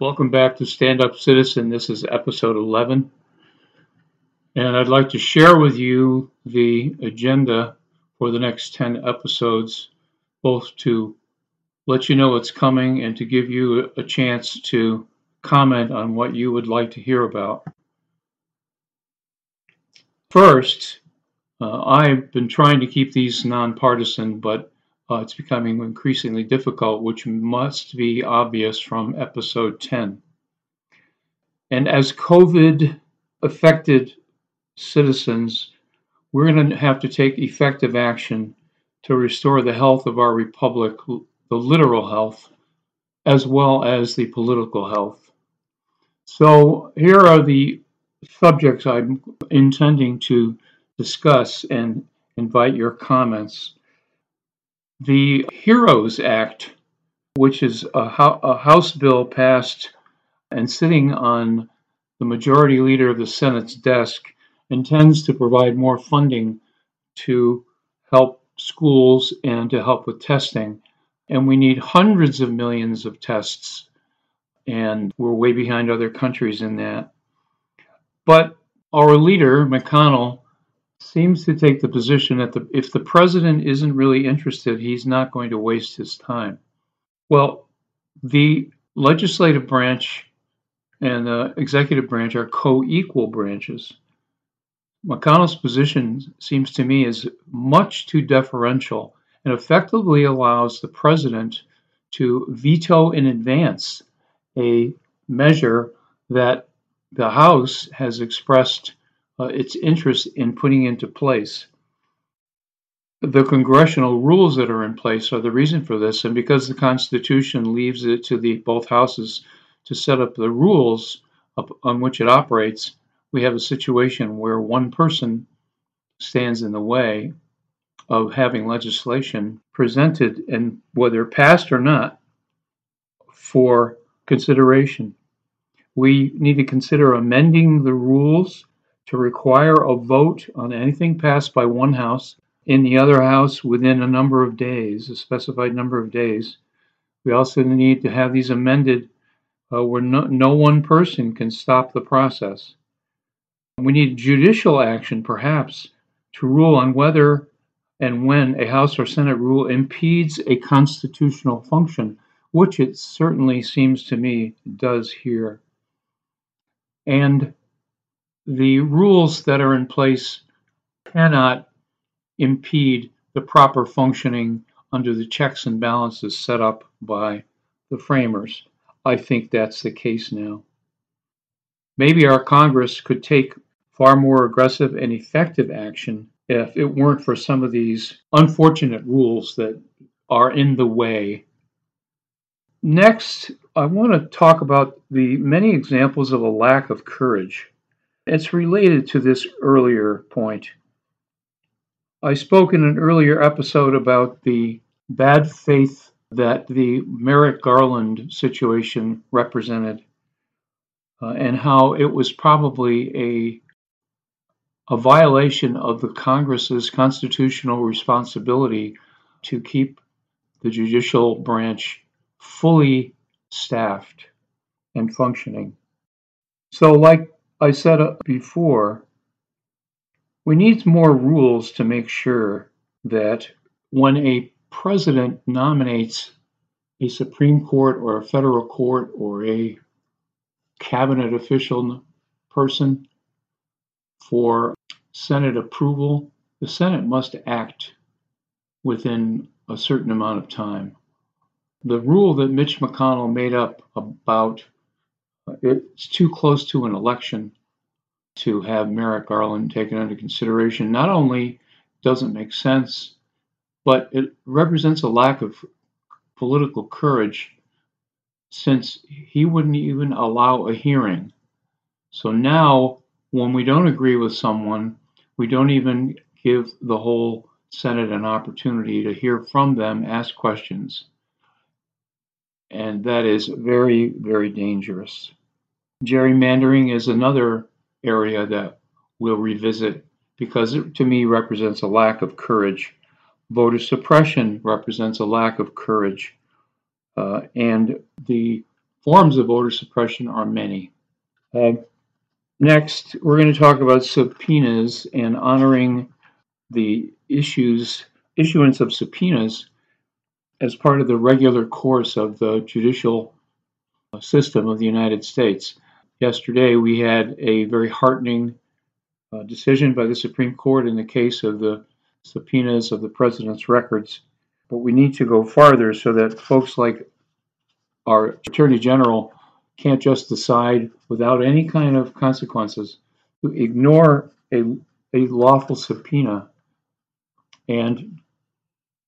Welcome back to Stand Up Citizen. This is episode 11. And I'd like to share with you the agenda for the next 10 episodes, both to let you know what's coming and to give you a chance to comment on what you would like to hear about. First, uh, I've been trying to keep these nonpartisan, but uh, it's becoming increasingly difficult, which must be obvious from episode 10. And as COVID affected citizens, we're going to have to take effective action to restore the health of our republic, the literal health, as well as the political health. So here are the subjects I'm intending to discuss and invite your comments. The HEROES Act, which is a, a, House bill passed and sitting on the majority leader of the Senate's desk, intends to provide more funding to help schools and to help with testing. And we need hundreds of millions of tests, and we're way behind other countries in that. But our leader, McConnell, seems to take the position that the, if the president isn't really interested, he's not going to waste his time. Well, the legislative branch and the executive branch are co equal branches. McConnell's position seems to me is much too deferential and effectively allows the president to veto in advance a measure that the House has expressed uh, its interest in putting into place. The congressional rules that are in place are the reason for this, and because the Constitution leaves it to the both houses to set up the rules on which it operates, we have a situation where one person stands in the way of having legislation presented and whether passed or not for consideration. We need to consider amending the rules to require a vote on anything passed by one house in the other house within a number of days, a specified number of days. We also need to have these amended uh, where no, no one person can stop the process. We need judicial action, perhaps, to rule on whether and when a House or Senate rule impedes a constitutional function, which it certainly seems to me does here. And the rules that are in place cannot impede the proper functioning under the checks and balances set up by the framers. I think that's the case now. Maybe our Congress could take far more aggressive and effective action if it weren't for some of these unfortunate rules that are in the way. Next, I want to talk about the many examples of a lack of courage it's related to this earlier point. I spoke in an earlier episode about the bad faith that the Merrick Garland situation represented uh, and how it was probably a a violation of the Congress's constitutional responsibility to keep the judicial branch fully staffed and functioning. So, like I said uh, before, we need more rules to make sure that when a president nominates a Supreme Court or a federal court or a cabinet official person for Senate approval, the Senate must act within a certain amount of time. The rule that Mitch McConnell made up about it's too close to an election to have Merrick Garland taken into consideration. Not only doesn't make sense, but it represents a lack of political courage since he wouldn't even allow a hearing. So now, when we don't agree with someone, we don't even give the whole Senate an opportunity to hear from them, ask questions. And that is very, very dangerous. Gerrymandering is another area that we'll revisit because it to me represents a lack of courage. Voter suppression represents a lack of courage. Uh, and the forms of voter suppression are many. Uh, next, we're going to talk about subpoenas and honoring the issues issuance of subpoenas as part of the regular course of the judicial system of the United States. Yesterday, we had a very heartening uh, decision by the Supreme Court in the case of the subpoenas of the president's records. But we need to go farther so that folks like our Attorney General can't just decide without any kind of consequences to ignore a, a lawful subpoena and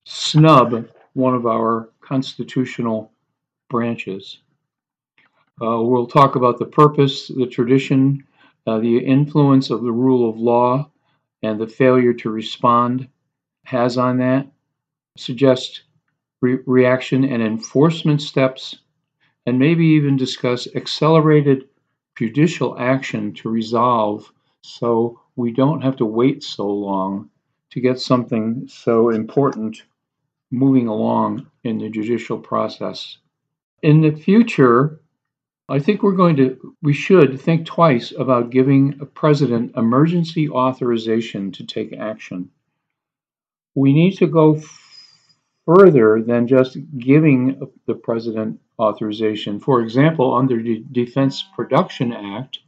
snub one of our constitutional branches. Uh, we'll talk about the purpose, the tradition, uh, the influence of the rule of law, and the failure to respond has on that. Suggest re- reaction and enforcement steps, and maybe even discuss accelerated judicial action to resolve so we don't have to wait so long to get something so important moving along in the judicial process. In the future, I think we're going to, we should think twice about giving a president emergency authorization to take action. We need to go further than just giving the president authorization. For example, under the Defense Production Act,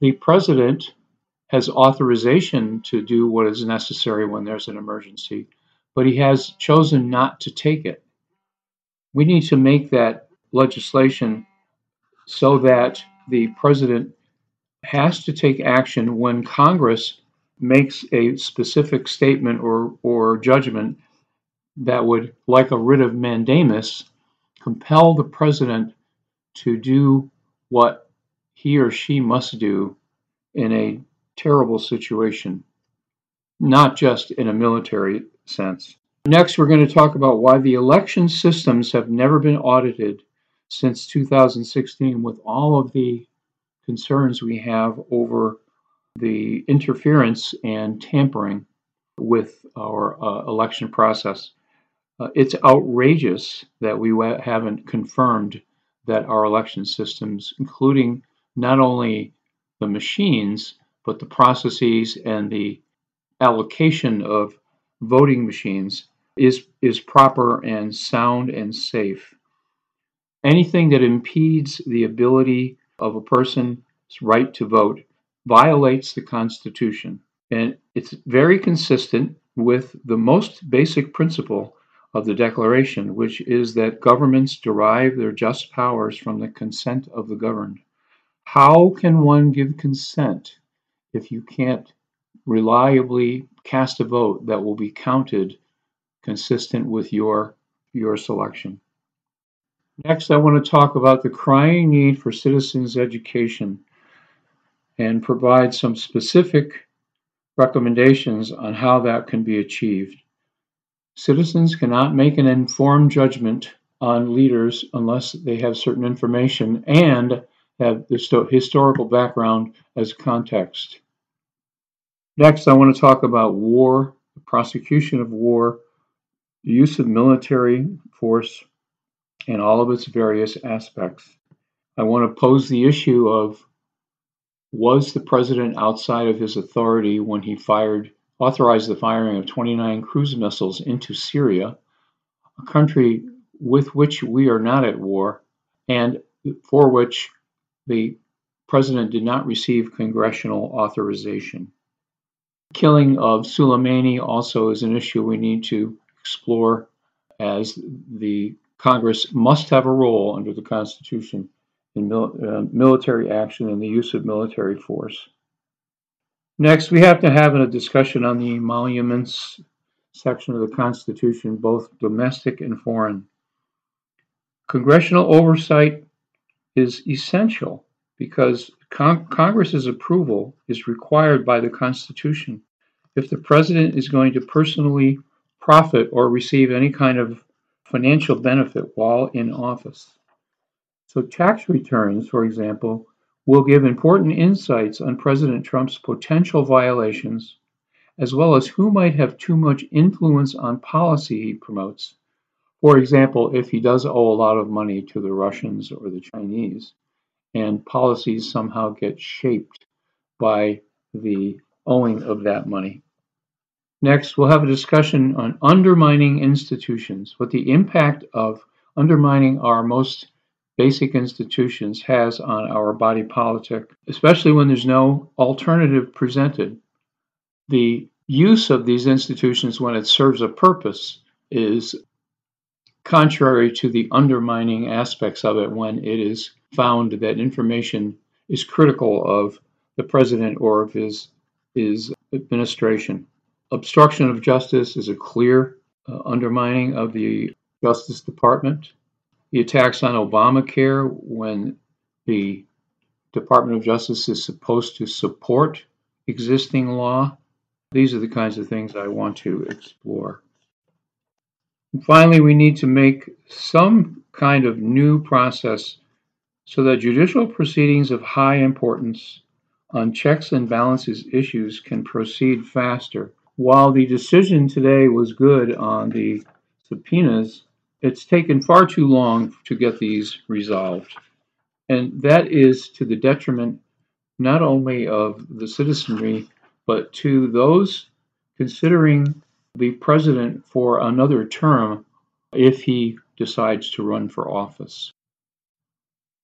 the president has authorization to do what is necessary when there's an emergency, but he has chosen not to take it. We need to make that legislation so that the president has to take action when Congress makes a specific statement or, or judgment that would, like a writ of mandamus, compel the president to do what he or she must do in a terrible situation, not just in a military sense. Next, we're going to talk about why the election systems have never been audited since 2016 with all of the concerns we have over the interference and tampering with our uh, election process. Uh, it's outrageous that we haven't confirmed that our election systems, including not only the machines, but the processes and the allocation of voting machines is, is proper and sound and safe. Anything that impedes the ability of a person's right to vote violates the Constitution. And it's very consistent with the most basic principle of the Declaration, which is that governments derive their just powers from the consent of the governed. How can one give consent if you can't reliably cast a vote that will be counted consistent with your, your selection? Next, I want to talk about the crying need for citizens' education and provide some specific recommendations on how that can be achieved. Citizens cannot make an informed judgment on leaders unless they have certain information and have the historical background as context. Next, I want to talk about war, the prosecution of war, the use of military force, and all of its various aspects. I want to pose the issue of was the president outside of his authority when he fired authorized the firing of 29 cruise missiles into Syria, a country with which we are not at war and for which the president did not receive congressional authorization. Killing of Soleimani also is an issue we need to explore as the Congress must have a role under the Constitution in mil- uh, military action and the use of military force. Next, we have to have a discussion on the emoluments section of the Constitution, both domestic and foreign. Congressional oversight is essential because con- Congress's approval is required by the Constitution. If the president is going to personally profit or receive any kind of financial benefit while in office. So, tax returns, for example, will give important insights on President Trump's potential violations, as well as who might have too much influence on policy he promotes. For example, if he does owe a lot of money to the Russians or the Chinese, and policies somehow get shaped by the owing of that money. Next, we'll have a discussion on undermining institutions, what the impact of undermining our most basic institutions has on our body politic, especially when there's no alternative presented. The use of these institutions when it serves a purpose is contrary to the undermining aspects of it when it is found that information is critical of the president or of his his administration. Obstruction of justice is a clear uh, undermining of the Justice Department. The attacks on Obamacare when the Department of Justice is supposed to support existing law. These are the kinds of things I want to explore. And finally, we need to make some kind of new process so that judicial proceedings of high importance on checks and balances issues can proceed faster. While the decision today was good on the subpoenas, it's taken far too long to get these resolved. And that is to the detriment not only of the citizenry, but to those considering the president for another term if he decides to run for office.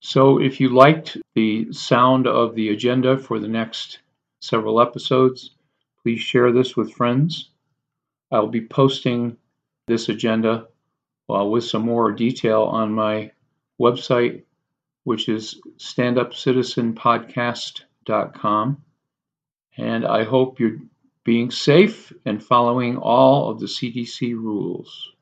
So, if you liked the sound of the agenda for the next several episodes, please share this with friends. I'll be posting this agenda uh, with some more detail on my website, which is standupcitizenpodcast.com. And I hope you're being safe and following all of the CDC rules.